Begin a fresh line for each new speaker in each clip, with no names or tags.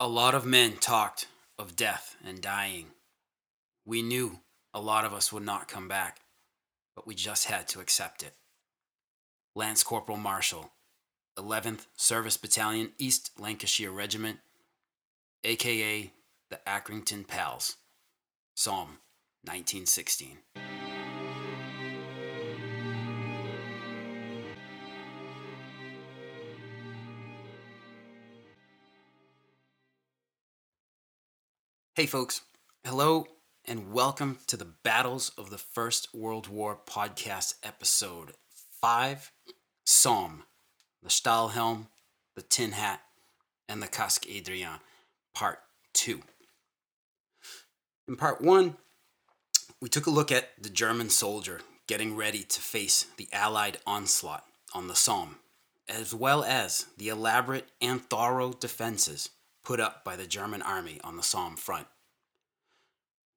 A lot of men talked of death and dying. We knew a lot of us would not come back, but we just had to accept it. Lance Corporal Marshall, 11th Service Battalion, East Lancashire Regiment, aka the Accrington Pals, Somme 1916. Hey, folks. Hello, and welcome to the Battles of the First World War podcast, episode 5 Somme, the Stahlhelm, the Tin Hat, and the Casque Adrien, part 2. In part 1, we took a look at the German soldier getting ready to face the Allied onslaught on the Somme, as well as the elaborate and thorough defenses put up by the German army on the Somme front.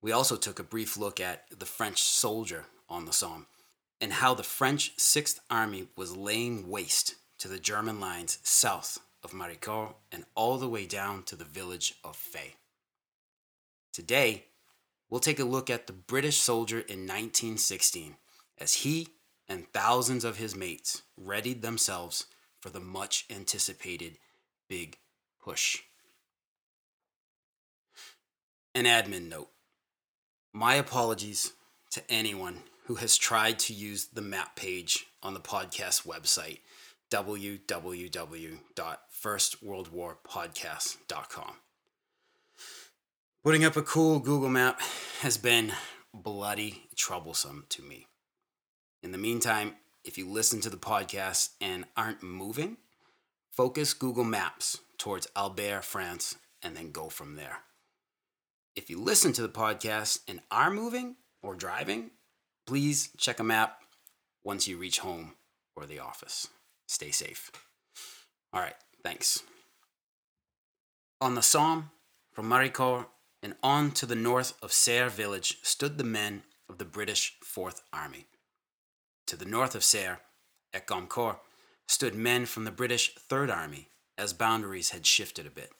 We also took a brief look at the French soldier on the Somme and how the French Sixth Army was laying waste to the German lines south of Maricourt and all the way down to the village of Fay. Today, we'll take a look at the British soldier in 1916 as he and thousands of his mates readied themselves for the much anticipated big push. An admin note. My apologies to anyone who has tried to use the map page on the podcast website, www.firstworldwarpodcast.com. Putting up a cool Google map has been bloody troublesome to me. In the meantime, if you listen to the podcast and aren't moving, focus Google Maps towards Albert, France, and then go from there. If you listen to the podcast and are moving or driving, please check a map once you reach home or the office. Stay safe. All right, thanks. On the Somme, from Maricourt and on to the north of Serre village stood the men of the British Fourth Army. To the north of Serre, at Gommecourt, stood men from the British Third Army as boundaries had shifted a bit.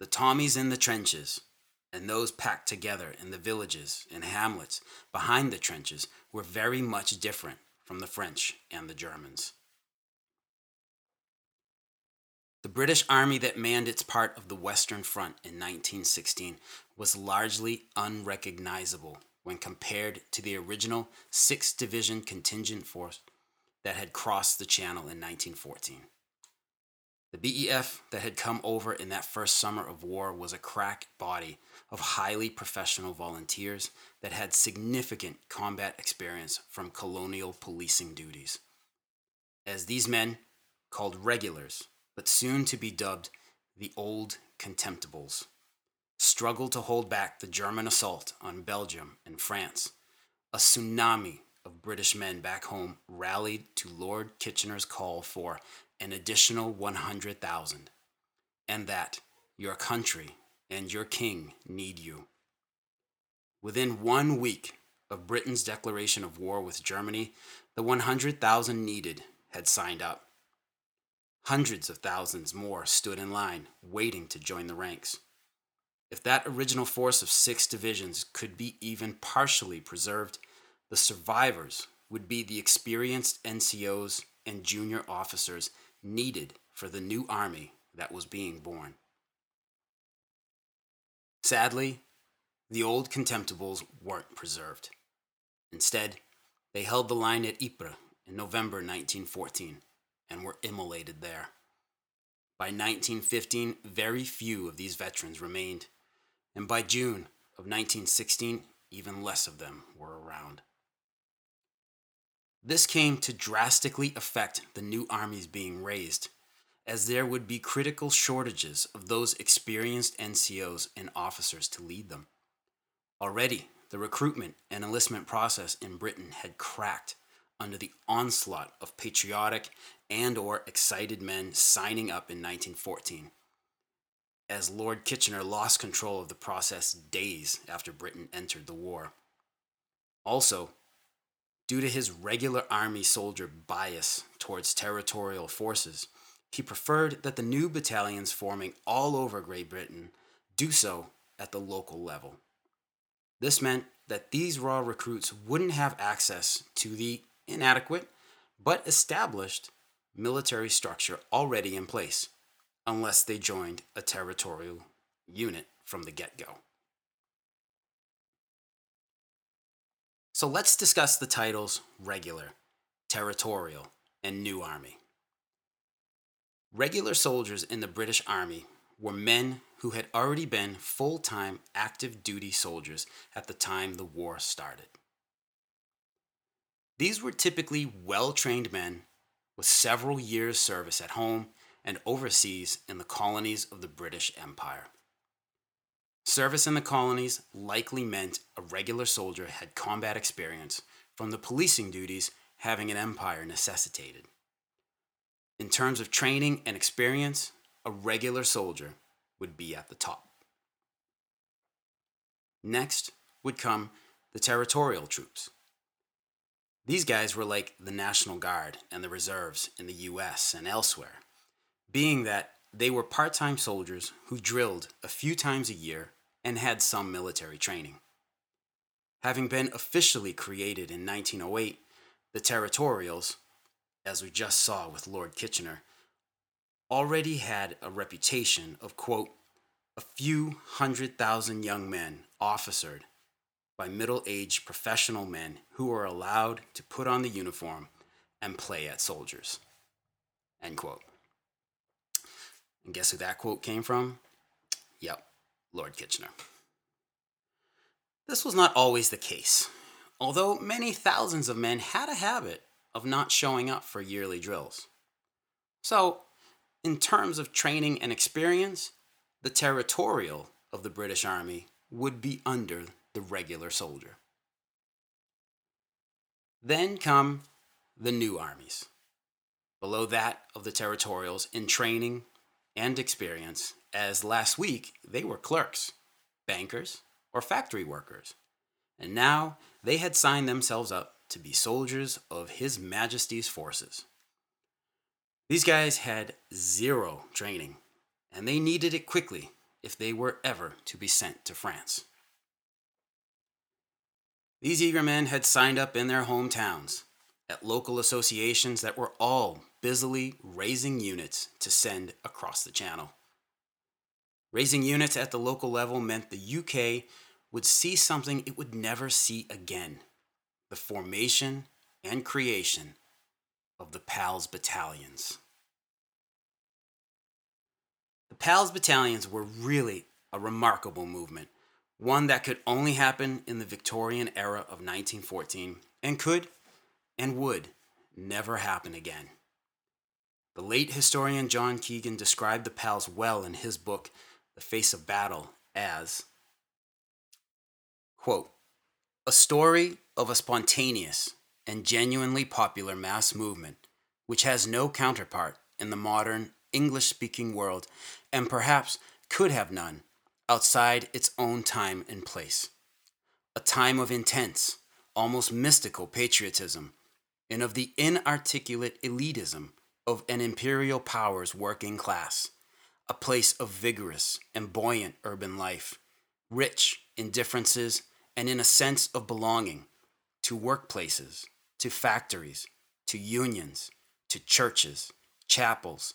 The Tommies in the trenches and those packed together in the villages and hamlets behind the trenches were very much different from the French and the Germans. The British army that manned its part of the Western Front in 1916 was largely unrecognizable when compared to the original 6th Division contingent force that had crossed the Channel in 1914. The BEF that had come over in that first summer of war was a crack body of highly professional volunteers that had significant combat experience from colonial policing duties. As these men, called regulars, but soon to be dubbed the Old Contemptibles, struggled to hold back the German assault on Belgium and France, a tsunami of British men back home rallied to Lord Kitchener's call for an additional 100,000, and that your country and your king need you. Within one week of Britain's declaration of war with Germany, the 100,000 needed had signed up. Hundreds of thousands more stood in line, waiting to join the ranks. If that original force of six divisions could be even partially preserved, the survivors would be the experienced NCOs and junior officers needed for the new army that was being born. Sadly, the old contemptibles weren't preserved. Instead, they held the line at Ypres in November 1914 and were immolated there. By 1915, very few of these veterans remained, and by June of 1916, even less of them were around. This came to drastically affect the new armies being raised as there would be critical shortages of those experienced NCOs and officers to lead them. Already, the recruitment and enlistment process in Britain had cracked under the onslaught of patriotic and or excited men signing up in 1914 as Lord Kitchener lost control of the process days after Britain entered the war. Also, due to his regular army soldier bias towards territorial forces, he preferred that the new battalions forming all over Great Britain do so at the local level. This meant that these raw recruits wouldn't have access to the inadequate but established military structure already in place unless they joined a territorial unit from the get go. So let's discuss the titles regular, territorial, and new army. Regular soldiers in the British Army were men who had already been full time active duty soldiers at the time the war started. These were typically well trained men with several years' service at home and overseas in the colonies of the British Empire. Service in the colonies likely meant a regular soldier had combat experience from the policing duties having an empire necessitated. In terms of training and experience, a regular soldier would be at the top. Next would come the territorial troops. These guys were like the National Guard and the reserves in the US and elsewhere, being that they were part time soldiers who drilled a few times a year and had some military training. Having been officially created in 1908, the territorials, as we just saw with Lord Kitchener, already had a reputation of, quote, a few hundred thousand young men officered by middle aged professional men who were allowed to put on the uniform and play at soldiers. End quote. And guess who that quote came from? Yep, Lord Kitchener. This was not always the case, although many thousands of men had a habit of not showing up for yearly drills. So, in terms of training and experience, the territorial of the British Army would be under the regular soldier. Then come the new armies, below that of the territorials in training and experience, as last week they were clerks, bankers, or factory workers, and now they had signed themselves up to be soldiers of His Majesty's forces. These guys had zero training, and they needed it quickly if they were ever to be sent to France. These eager men had signed up in their hometowns at local associations that were all busily raising units to send across the channel. Raising units at the local level meant the UK would see something it would never see again the formation and creation of the PALS battalions. The PALS battalions were really a remarkable movement one that could only happen in the Victorian era of 1914 and could and would never happen again. The late historian John Keegan described the PALs well in his book, The Face of Battle, as quote, a story of a spontaneous and genuinely popular mass movement which has no counterpart in the modern English speaking world and perhaps could have none outside its own time and place. A time of intense, almost mystical patriotism, and of the inarticulate elitism of an imperial power's working class. A place of vigorous and buoyant urban life, rich in differences and in a sense of belonging to workplaces, to factories, to unions, to churches, chapels,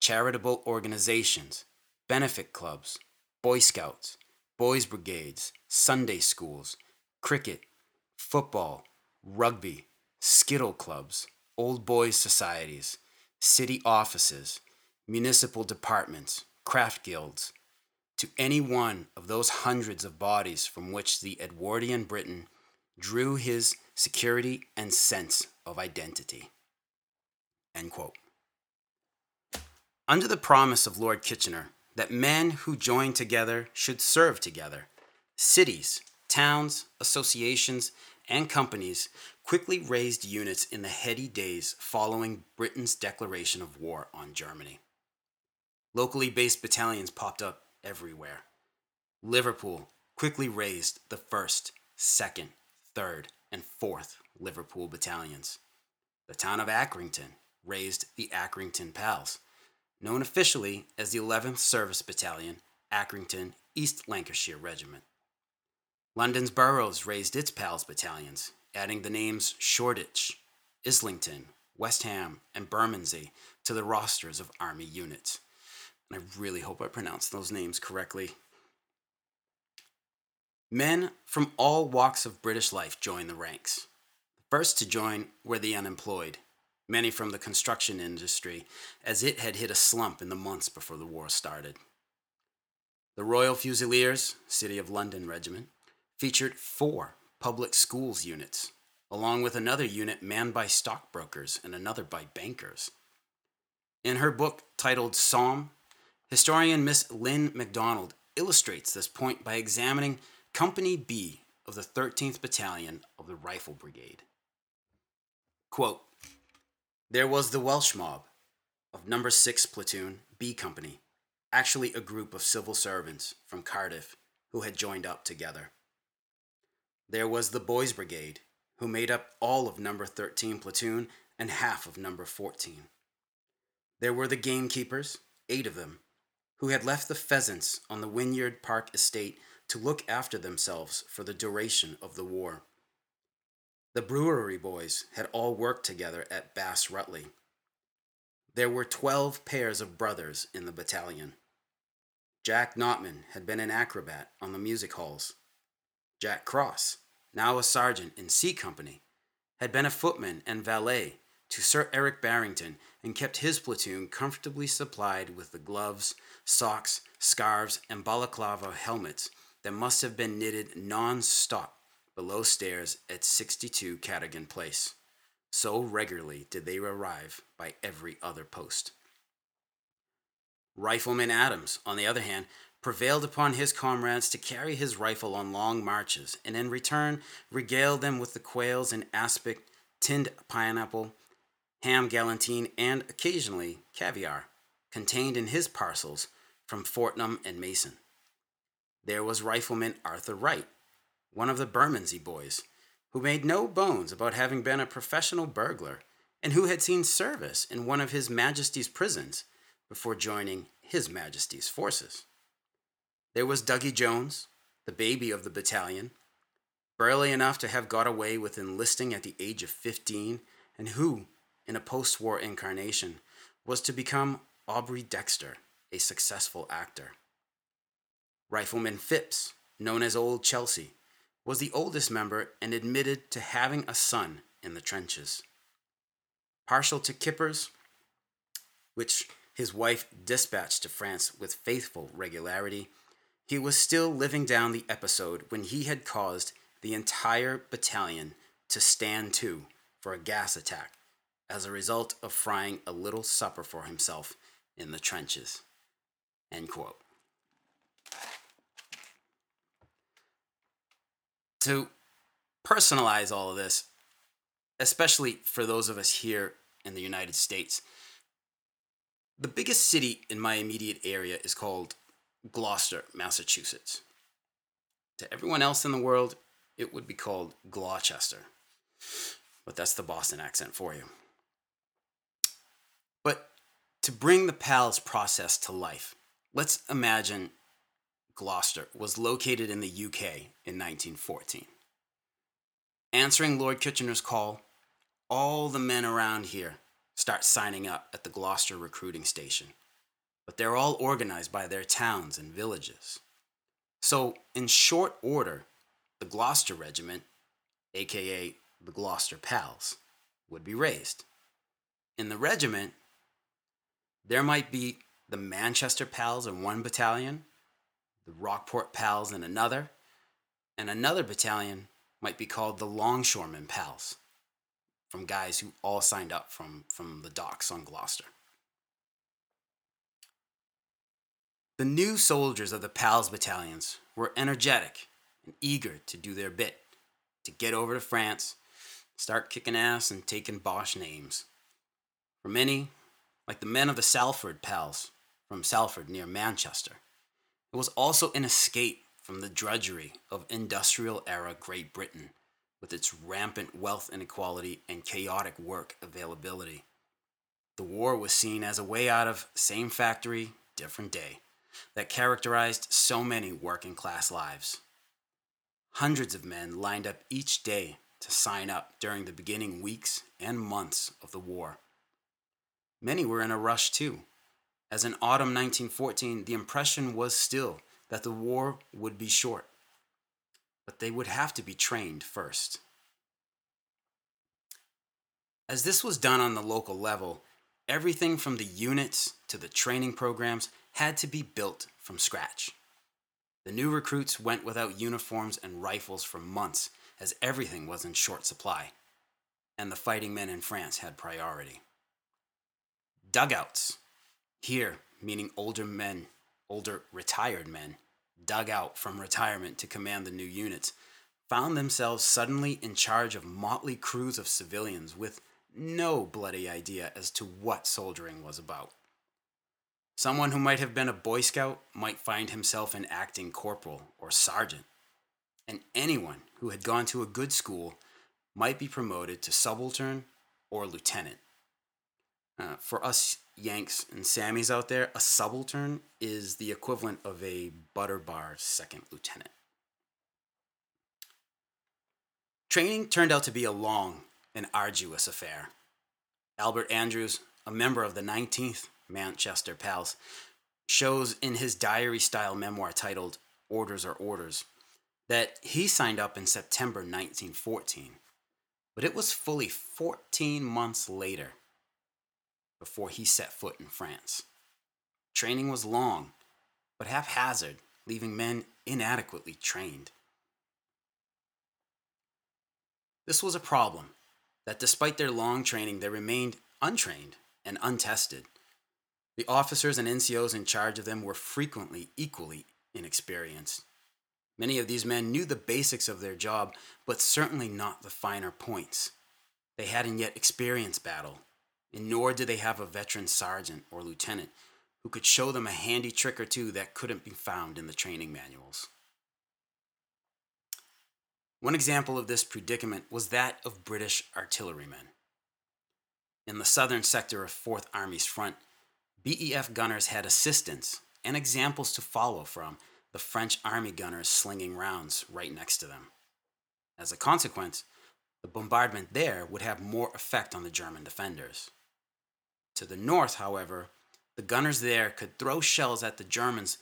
charitable organizations, benefit clubs, Boy Scouts, Boys Brigades, Sunday schools, cricket, football, rugby, skittle clubs, old boys societies, city offices, municipal departments, craft guilds, to any one of those hundreds of bodies from which the Edwardian Briton drew his security and sense of identity. Under the promise of Lord Kitchener, that men who join together should serve together. Cities, towns, associations, and companies quickly raised units in the heady days following Britain's declaration of war on Germany. Locally based battalions popped up everywhere. Liverpool quickly raised the 1st, 2nd, 3rd, and 4th Liverpool battalions. The town of Accrington raised the Accrington Pals. known officially as the 11th Service Battalion, Accrington, East Lancashire Regiment. London's boroughs raised its PALS battalions, adding the names Shoreditch, Islington, West Ham, and Bermondsey to the rosters of Army units. I really hope I pronounced those names correctly. Men from all walks of British life joined the ranks. The first to join were the unemployed, many from the construction industry, as it had hit a slump in the months before the war started. The Royal Fusiliers, City of London Regiment, featured four public schools units, along with another unit manned by stockbrokers and another by bankers. In her book titled Somme, historian Miss Lyn Macdonald illustrates this point by examining Company B of the 13th Battalion of the Rifle Brigade. Quote, there was the Welsh mob of number 6 platoon B company, actually a group of civil servants from Cardiff who had joined up together. There was the Boys Brigade, who made up all of number 13 platoon and half of number 14. There were the gamekeepers, eight of them, who had left the pheasants on the Wynyard Park estate to look after themselves for the duration of the war. The brewery boys had all worked together at Bass Rutley. There were 12 pairs of brothers in the battalion. Jack Notman had been an acrobat on the music halls. Jack Cross, now a sergeant in C Company, had been a footman and valet to Sir Eric Barrington and kept his platoon comfortably supplied with the gloves, socks, scarves, and balaclava helmets that must have been knitted non stop below stairs at 62 Cadogan Place. So regularly did they arrive by every other post. Rifleman Adams, on the other hand, prevailed upon his comrades to carry his rifle on long marches, and in return regaled them with the quails and aspic, tinned pineapple, ham galantine, and occasionally caviar, contained in his parcels from Fortnum and Mason. There was Rifleman Arthur Wright, one of the Bermondsey boys, who made no bones about having been a professional burglar and who had seen service in one of His Majesty's prisons before joining His Majesty's forces. There was Dougie Jones, the baby of the battalion, burly enough to have got away with enlisting at the age of 15, and who, in a post war incarnation, was to become Aubrey Dexter, a successful actor. Rifleman Phipps, known as Old Chelsea, was the oldest member and admitted to having a son in the trenches. Partial to kippers, which his wife dispatched to France with faithful regularity, he was still living down the episode when he had caused the entire battalion to stand to for a gas attack as a result of frying a little supper for himself in the trenches. End quote. to personalize all of this, especially for those of us here in the United States, the biggest city in my immediate area is called Gloucester, Massachusetts. To everyone else in the world, it would be called Gloucester. But that's the Boston accent for you. But to bring the PALS process to life, let's imagine Gloucester, was located in the UK in 1914. Answering Lord Kitchener's call, all the men around here start signing up at the Gloucester recruiting station, but they're all organized by their towns and villages. So, in short order, the Gloucester Regiment, aka the Gloucester Pals, would be raised. In the regiment, there might be the Manchester Pals in one battalion, the Rockport Pals in another, and another battalion might be called the Longshoremen Pals, from guys who all signed up from, from the docks on Gloucester. The new soldiers of the Pals battalions were energetic and eager to do their bit, to get over to France, start kicking ass and taking Boche names. For many, like the men of the Salford Pals from Salford near Manchester, it was also an escape from the drudgery of industrial era Great Britain with its rampant wealth inequality and chaotic work availability. The war was seen as a way out of same factory, different day that characterized so many working class lives. Hundreds of men lined up each day to sign up during the beginning weeks and months of the war. Many were in a rush too, as in autumn 1914, the impression was still that the war would be short, but they would have to be trained first. As this was done on the local level, everything from the units to the training programs had to be built from scratch. The new recruits went without uniforms and rifles for months as everything was in short supply, and the fighting men in France had priority. Dugouts, here meaning older men, older retired men, dug out from retirement to command the new units, found themselves suddenly in charge of motley crews of civilians with no bloody idea as to what soldiering was about. Someone who might have been a Boy Scout might find himself an acting corporal or sergeant. And anyone who had gone to a good school might be promoted to subaltern or lieutenant. Uh, for us Yanks and Sammys out there, a subaltern is the equivalent of a butter bar second lieutenant. Training turned out to be a long and arduous affair. Albert Andrews, a member of the 19th Manchester Pals, shows in his diary style memoir titled Orders Are Orders that he signed up in September 1914, but it was fully 14 months later before he set foot in France. Training was long, but haphazard, leaving men inadequately trained. This was a problem that despite their long training, they remained untrained and untested. The officers and NCOs in charge of them were frequently equally inexperienced. Many of these men knew the basics of their job, but certainly not the finer points. They hadn't yet experienced battle, and nor did they have a veteran sergeant or lieutenant who could show them a handy trick or two that couldn't be found in the training manuals. One example of this predicament was that of British artillerymen. In the southern sector of 4th Army's front, BEF gunners had assistants and examples to follow from the French Army gunners slinging rounds right next to them. As a consequence, the bombardment there would have more effect on the German defenders. To the north, however, the gunners there could throw shells at the Germans,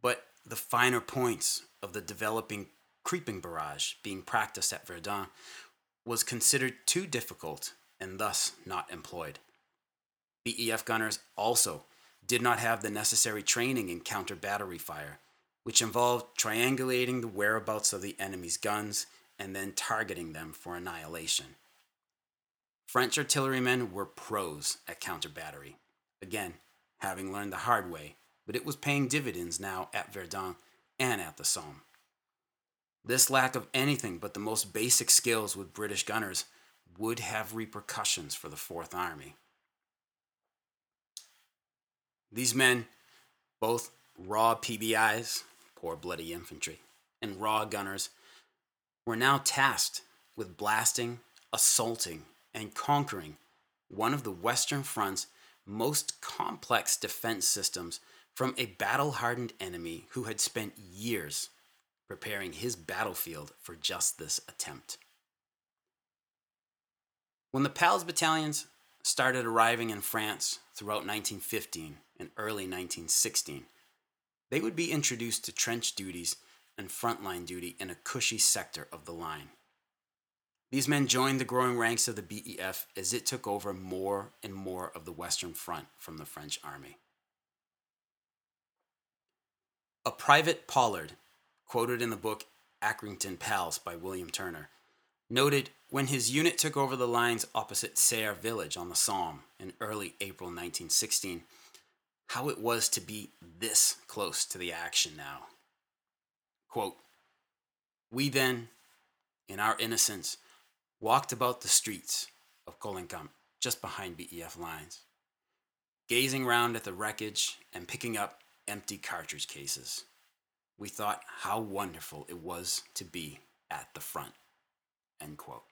but the finer points of the developing creeping barrage being practiced at Verdun was considered too difficult and thus not employed. BEF gunners also did not have the necessary training in counter battery fire, which involved triangulating the whereabouts of the enemy's guns and then targeting them for annihilation. French artillerymen were pros at counter battery, again, having learned the hard way, but it was paying dividends now at Verdun and at the Somme. This lack of anything but the most basic skills with British gunners would have repercussions for the Fourth Army. These men, both raw PBIs, poor bloody infantry, and raw gunners, were now tasked with blasting, assaulting, and conquering one of the Western Front's most complex defense systems from a battle hardened enemy who had spent years preparing his battlefield for just this attempt. When the PALS battalions started arriving in France throughout 1915 and early 1916, they would be introduced to trench duties and frontline duty in a cushy sector of the line. These men joined the growing ranks of the BEF as it took over more and more of the Western Front from the French army. A private Pollard, quoted in the book Accrington Pals by William Turner, noted when his unit took over the lines opposite Serre village on the Somme in early April 1916 how it was to be this close to the action now. Quote, we then, in our innocence, walked about the streets of Colincamps, just behind BEF lines, gazing round at the wreckage and picking up empty cartridge cases. We thought how wonderful it was to be at the front. End quote.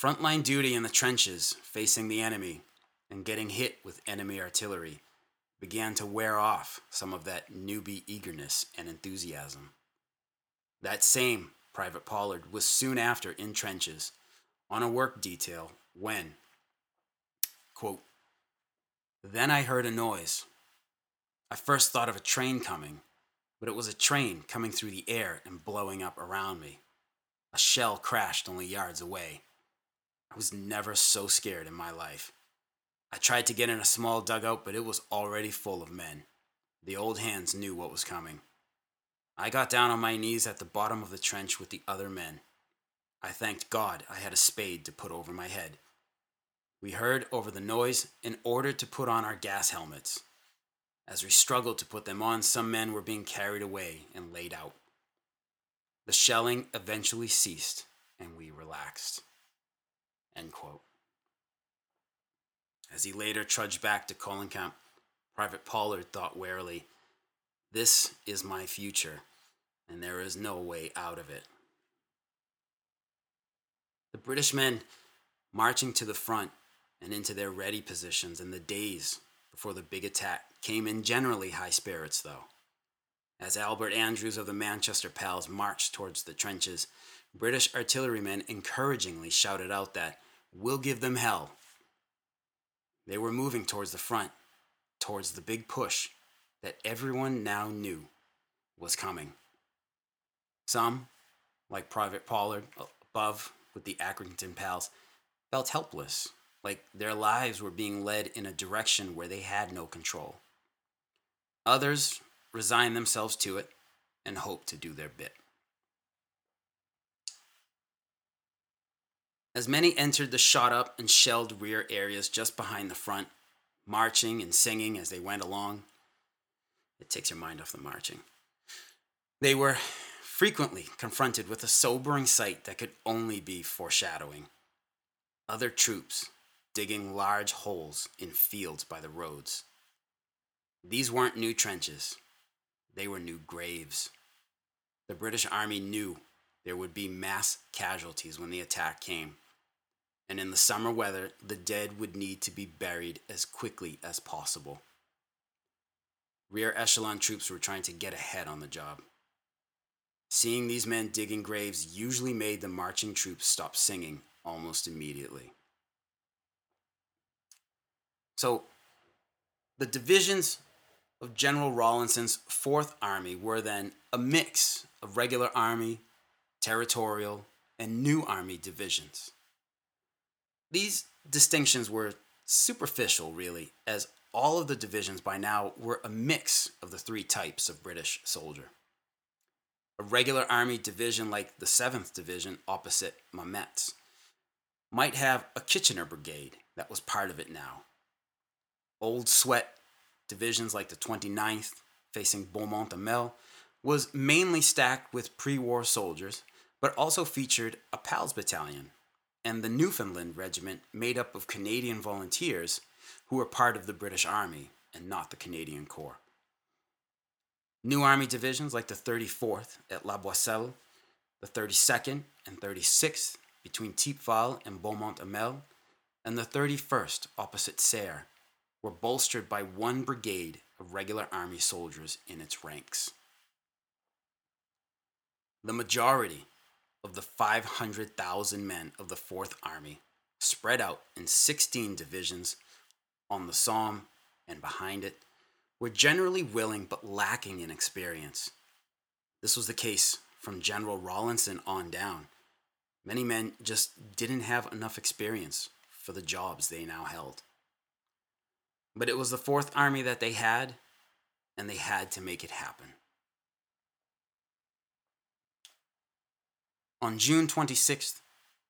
Frontline duty in the trenches, facing the enemy, and getting hit with enemy artillery began to wear off some of that newbie eagerness and enthusiasm. That same Private Pollard was soon after in trenches on a work detail when, quote, then I heard a noise. I first thought of a train coming, but it was a train coming through the air and blowing up around me. A shell crashed only yards away. I was never so scared in my life. I tried to get in a small dugout, but it was already full of men. The old hands knew what was coming. I got down on my knees at the bottom of the trench with the other men. I thanked God I had a spade to put over my head. We heard over the noise and order to put on our gas helmets. As we struggled to put them on, some men were being carried away and laid out. The shelling eventually ceased and we relaxed. As he later trudged back to Camp, Private Pollard thought warily, This is my future, and there is no way out of it. The British men marching to the front and into their ready positions in the days before the big attack came in generally high spirits, though. As Albert Andrews of the Manchester Pals marched towards the trenches, British artillerymen encouragingly shouted out that, We'll give them hell. They were moving towards the front, towards the big push that everyone now knew was coming. Some, like Private Pollard above with the Accrington Pals, felt helpless, like their lives were being led in a direction where they had no control. Others resigned themselves to it and hoped to do their bit. As many entered the shot up and shelled rear areas just behind the front, marching and singing as they went along, it takes your mind off the marching. They were frequently confronted with a sobering sight that could only be foreshadowing. Other troops digging large holes in fields by the roads. These weren't new trenches, they were new graves. The British Army knew there would be mass casualties when the attack came. And in the summer weather, the dead would need to be buried as quickly as possible. Rear echelon troops were trying to get ahead on the job. Seeing these men digging graves usually made the marching troops stop singing almost immediately. So, the divisions of General Rawlinson's Fourth Army were then a mix of regular army, territorial, and new army divisions. These distinctions were superficial, really, as all of the divisions by now were a mix of the three types of British soldier. A regular army division like the 7th Division opposite Mametz might have a Kitchener Brigade that was part of it now. Old sweat divisions like the 29th, facing Beaumont Hamel, was mainly stacked with pre war soldiers, but also featured a PALS battalion and the Newfoundland Regiment, made up of Canadian volunteers who were part of the British Army and not the Canadian Corps. New Army divisions like the 34th at La Boisselle, the 32nd and 36th between Thiepval and Beaumont Hamel, and the 31st opposite Serre were bolstered by one brigade of regular army soldiers in its ranks. The majority of the 500,000 men of the 4th Army spread out in 16 divisions on the Somme and behind it were generally willing but lacking in experience. This was the case from General Rawlinson on down. Many men just didn't have enough experience for the jobs they now held. But it was the Fourth Army that they had, and they had to make it happen. On June 26th,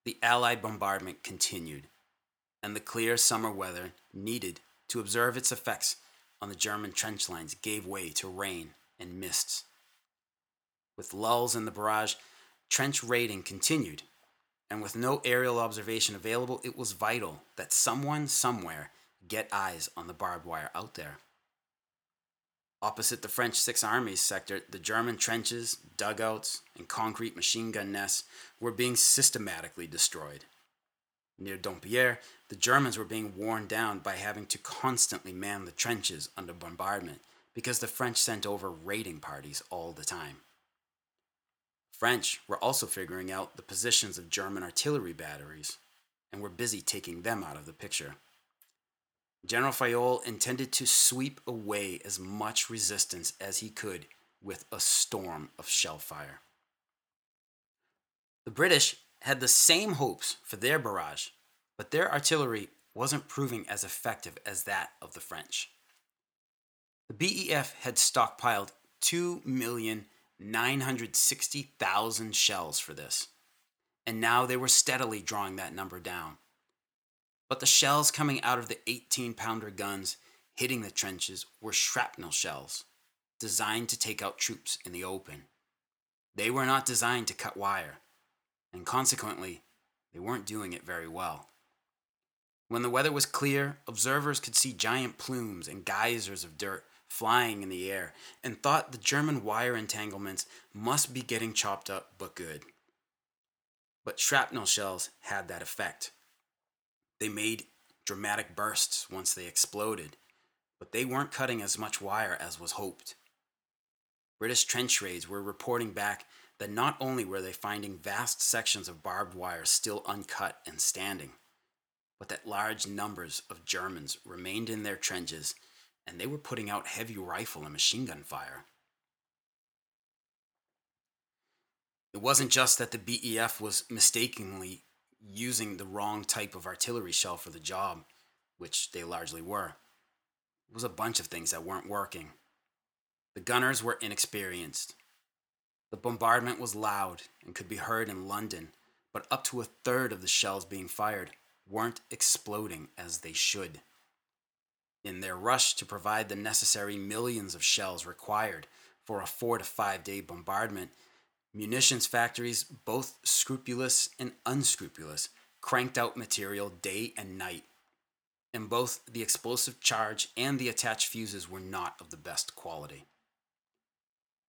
the Allied bombardment continued, and the clear summer weather needed to observe its effects on the German trench lines gave way to rain and mists. With lulls in the barrage, trench raiding continued, and with no aerial observation available, it was vital that someone somewhere get eyes on the barbed wire out there. Opposite the French Sixth Army's sector, the German trenches, dugouts, and concrete machine gun nests were being systematically destroyed. Near Dompierre, the Germans were being worn down by having to constantly man the trenches under bombardment because the French sent over raiding parties all the time. French were also figuring out the positions of German artillery batteries and were busy taking them out of the picture. General Fayolle intended to sweep away as much resistance as he could with a storm of shell fire. The British had the same hopes for their barrage, but their artillery wasn't proving as effective as that of the French. The BEF had stockpiled 2,960,000 shells for this, and now they were steadily drawing that number down. But the shells coming out of the 18 pounder guns hitting the trenches were shrapnel shells designed to take out troops in the open. They were not designed to cut wire and consequently, they weren't doing it very well. When the weather was clear, observers could see giant plumes and geysers of dirt flying in the air and thought the German wire entanglements must be getting chopped up but good. But shrapnel shells had that effect. They made dramatic bursts once they exploded, but they weren't cutting as much wire as was hoped. British trench raids were reporting back that not only were they finding vast sections of barbed wire still uncut and standing, but that large numbers of Germans remained in their trenches and they were putting out heavy rifle and machine gun fire. It wasn't just that the BEF was mistakenly using the wrong type of artillery shell for the job, which they largely were. It was a bunch of things that weren't working. The gunners were inexperienced. The bombardment was loud and could be heard in London, but up to a third of the shells being fired weren't exploding as they should. In their rush to provide the necessary millions of shells required for a four to five day bombardment, munitions factories, both scrupulous and unscrupulous, cranked out material day and night. And both the explosive charge and the attached fuses were not of the best quality.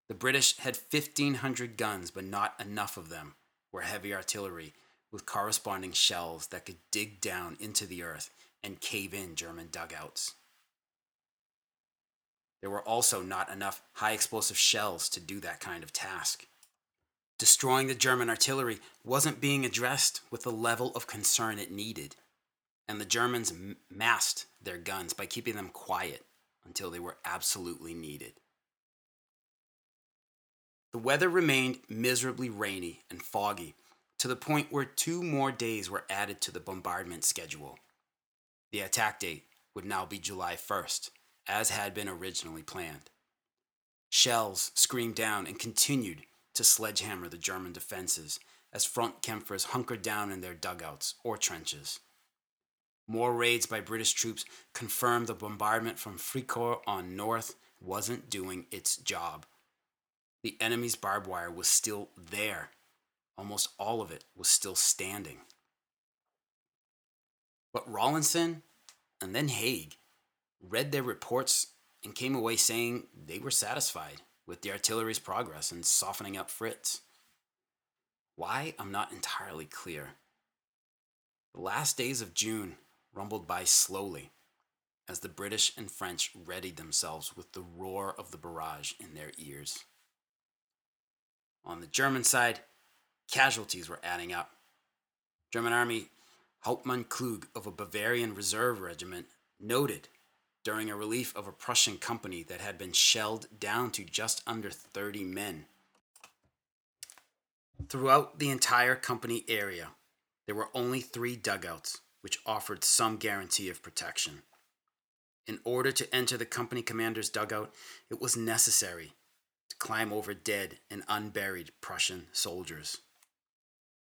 The British had 1,500 guns, but not enough of them were heavy artillery with corresponding shells that could dig down into the earth and cave in German dugouts. There were also not enough high explosive shells to do that kind of task. Destroying the German artillery wasn't being addressed with the level of concern it needed, and the Germans masked their guns by keeping them quiet until they were absolutely needed. The weather remained miserably rainy and foggy to the point where two more days were added to the bombardment schedule. The attack date would now be July 1st, as had been originally planned. Shells screamed down and continued to sledgehammer the German defenses as front Kämpfers hunkered down in their dugouts or trenches. More raids by British troops confirmed the bombardment from Fricourt on north wasn't doing its job the enemy's barbed wire was still there. Almost all of it was still standing. But Rawlinson and then Haig read their reports and came away saying they were satisfied with the artillery's progress in softening up Fritz. Why, I'm not entirely clear. The last days of June rumbled by slowly as the British and French readied themselves with the roar of the barrage in their ears. On the German side, casualties were adding up. German Army Hauptmann Klug of a Bavarian reserve regiment noted during a relief of a Prussian company that had been shelled down to just under 30 men. Throughout the entire company area, there were only three dugouts, which offered some guarantee of protection. In order to enter the company commander's dugout, it was necessary to climb over dead and unburied Prussian soldiers.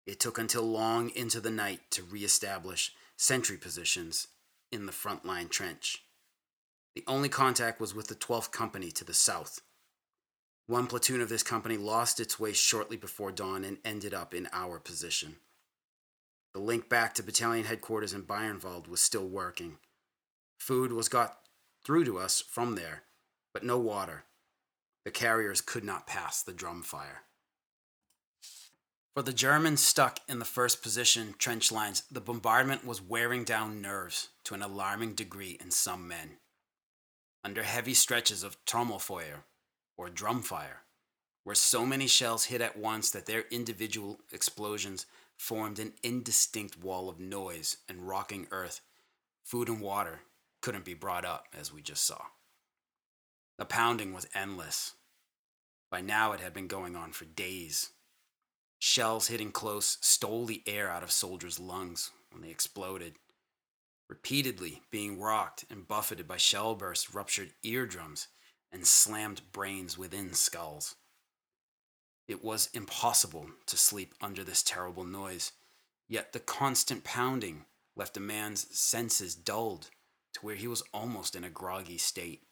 It took until long into the night to re-establish sentry positions in the front line trench. The only contact was with the 12th Company to the south. One platoon of this company lost its way shortly before dawn and ended up in our position. The link back to battalion headquarters in Bayernwald was still working. Food was got through to us from there, but no water. The carriers could not pass the drum fire. For the Germans stuck in the first position trench lines, the bombardment was wearing down nerves to an alarming degree in some men. Under heavy stretches of Trommelfeuer, or drum fire, where so many shells hit at once that their individual explosions formed an indistinct wall of noise and rocking earth, food and water couldn't be brought up, as we just saw. The pounding was endless. By now, it had been going on for days. Shells hitting close stole the air out of soldiers' lungs when they exploded. Repeatedly being rocked and buffeted by shell bursts ruptured eardrums and slammed brains within skulls. It was impossible to sleep under this terrible noise, yet the constant pounding left a man's senses dulled to where he was almost in a groggy state.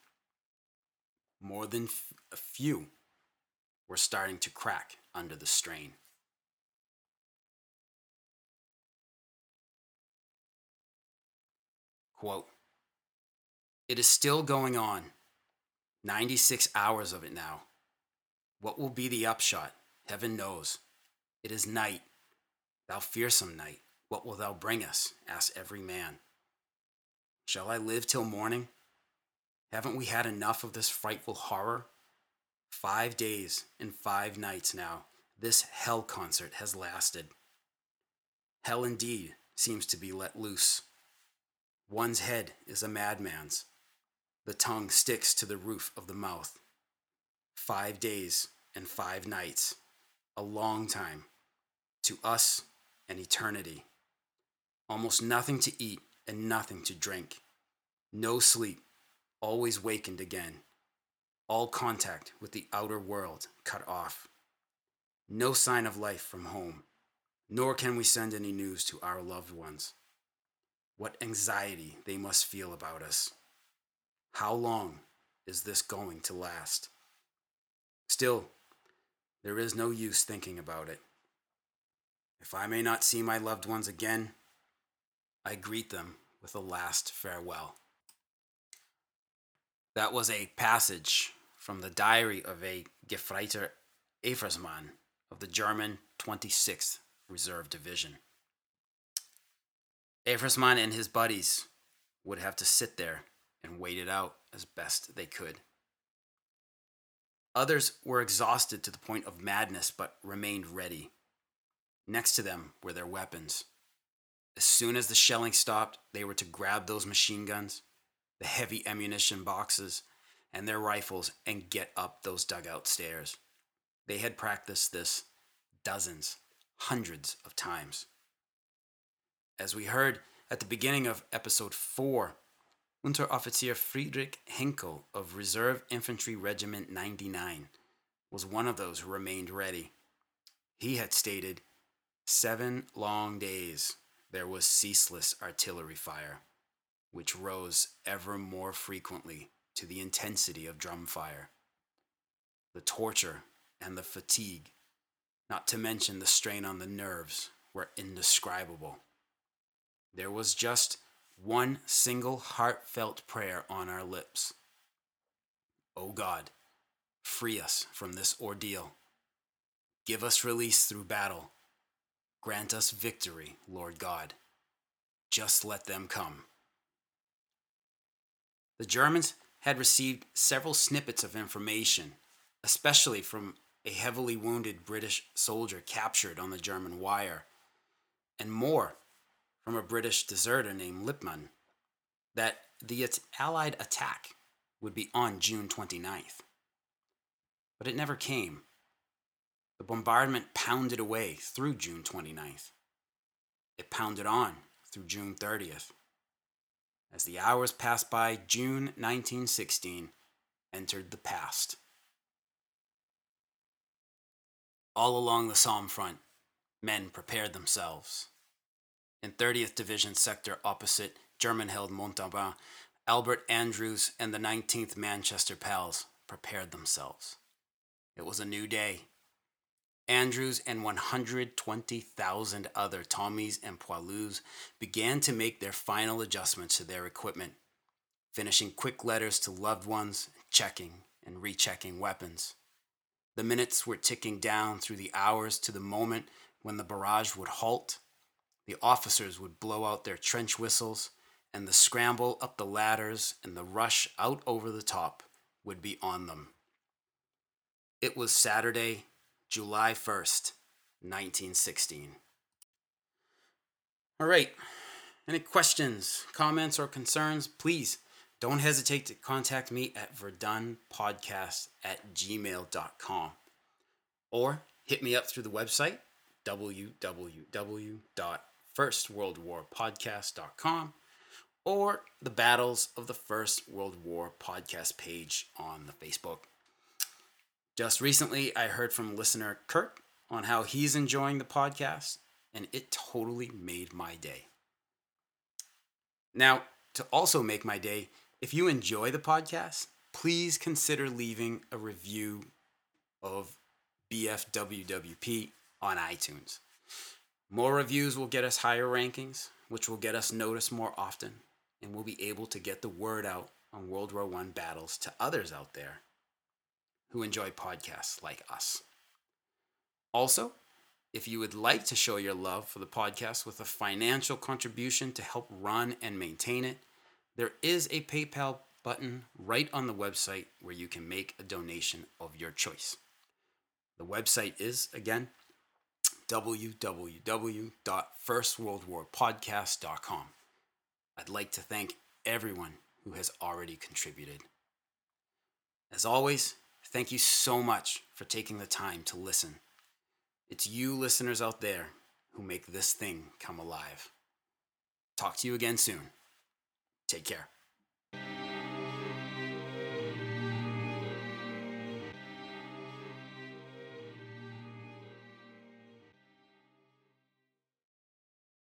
More than f- a few were starting to crack under the strain. Quote, it is still going on. 96 hours of it now. What will be the upshot? Heaven knows. It is night. Thou fearsome night, what wilt thou bring us? asked every man. Shall I live till morning? Haven't we had enough of this frightful horror? Five days and five nights now, this hell concert has lasted. Hell indeed seems to be let loose. One's head is a madman's. The tongue sticks to the roof of the mouth. Five days and five nights, a long time. To us, an eternity. Almost nothing to eat and nothing to drink. No sleep, always wakened again. All contact with the outer world cut off. No sign of life from home, nor can we send any news to our loved ones. What anxiety they must feel about us. How long is this going to last? Still, there is no use thinking about it. If I may not see my loved ones again, I greet them with a last farewell. That was a passage from the diary of a Gefreiter Eversmann of the German 26th Reserve Division. Eversmann and his buddies would have to sit there and wait it out as best they could. Others were exhausted to the point of madness but remained ready. Next to them were their weapons. As soon as the shelling stopped, they were to grab those machine guns, the heavy ammunition boxes, and their rifles and get up those dugout stairs. They had practiced this dozens, hundreds of times. As we heard at the beginning of episode 4, Unteroffizier Friedrich Henkel of Reserve Infantry Regiment 99 was one of those who remained ready. He had stated, Seven long days there was ceaseless artillery fire, which rose ever more frequently to the intensity of drum fire. The torture and the fatigue, not to mention the strain on the nerves, were indescribable. There was just one single heartfelt prayer on our lips. O oh God, free us from this ordeal. Give us release through battle. Grant us victory, Lord God. Just let them come. The Germans had received several snippets of information, especially from a heavily wounded British soldier captured on the German wire, and more from a British deserter named Lippmann that the Allied attack would be on June 29th. But it never came. The bombardment pounded away through June 29th. It pounded on through June 30th. As the hours passed by, June 1916 entered the past. All along the Somme front, men prepared themselves in 30th Division sector opposite German held Montauban, Albert Andrews and the 19th Manchester Pals prepared themselves. It was a new day. Andrews and 120,000 other Tommies and Poilus began to make their final adjustments to their equipment, finishing quick letters to loved ones, checking and rechecking weapons. The minutes were ticking down through the hours to the moment when the barrage would halt, the officers would blow out their trench whistles, and the scramble up the ladders and the rush out over the top would be on them. It was Saturday, July 1st, 1916. All right. Any questions, comments, or concerns, please don't hesitate to contact me at verdunpodcast at gmail.com or hit me up through the website www.firstworldwarpodcast.com or the Battles of the First World War podcast page on the Facebook. Just recently, I heard from listener Kurt on how he's enjoying the podcast, and it totally made my day. Now, to also make my day, if you enjoy the podcast, please consider leaving a review of BFWWP on iTunes. More reviews will get us higher rankings, which will get us noticed more often, and we'll be able to get the word out on World War I battles to others out there who enjoy podcasts like us. Also, if you would like to show your love for the podcast with a financial contribution to help run and maintain it, there is a PayPal button right on the website where you can make a donation of your choice. The website is, again, www.firstworldwarpodcast.com. I'd like to thank everyone who has already contributed. As always, thank you so much for taking the time to listen. It's you listeners out there who make this thing come alive. Talk to you again soon. Take care.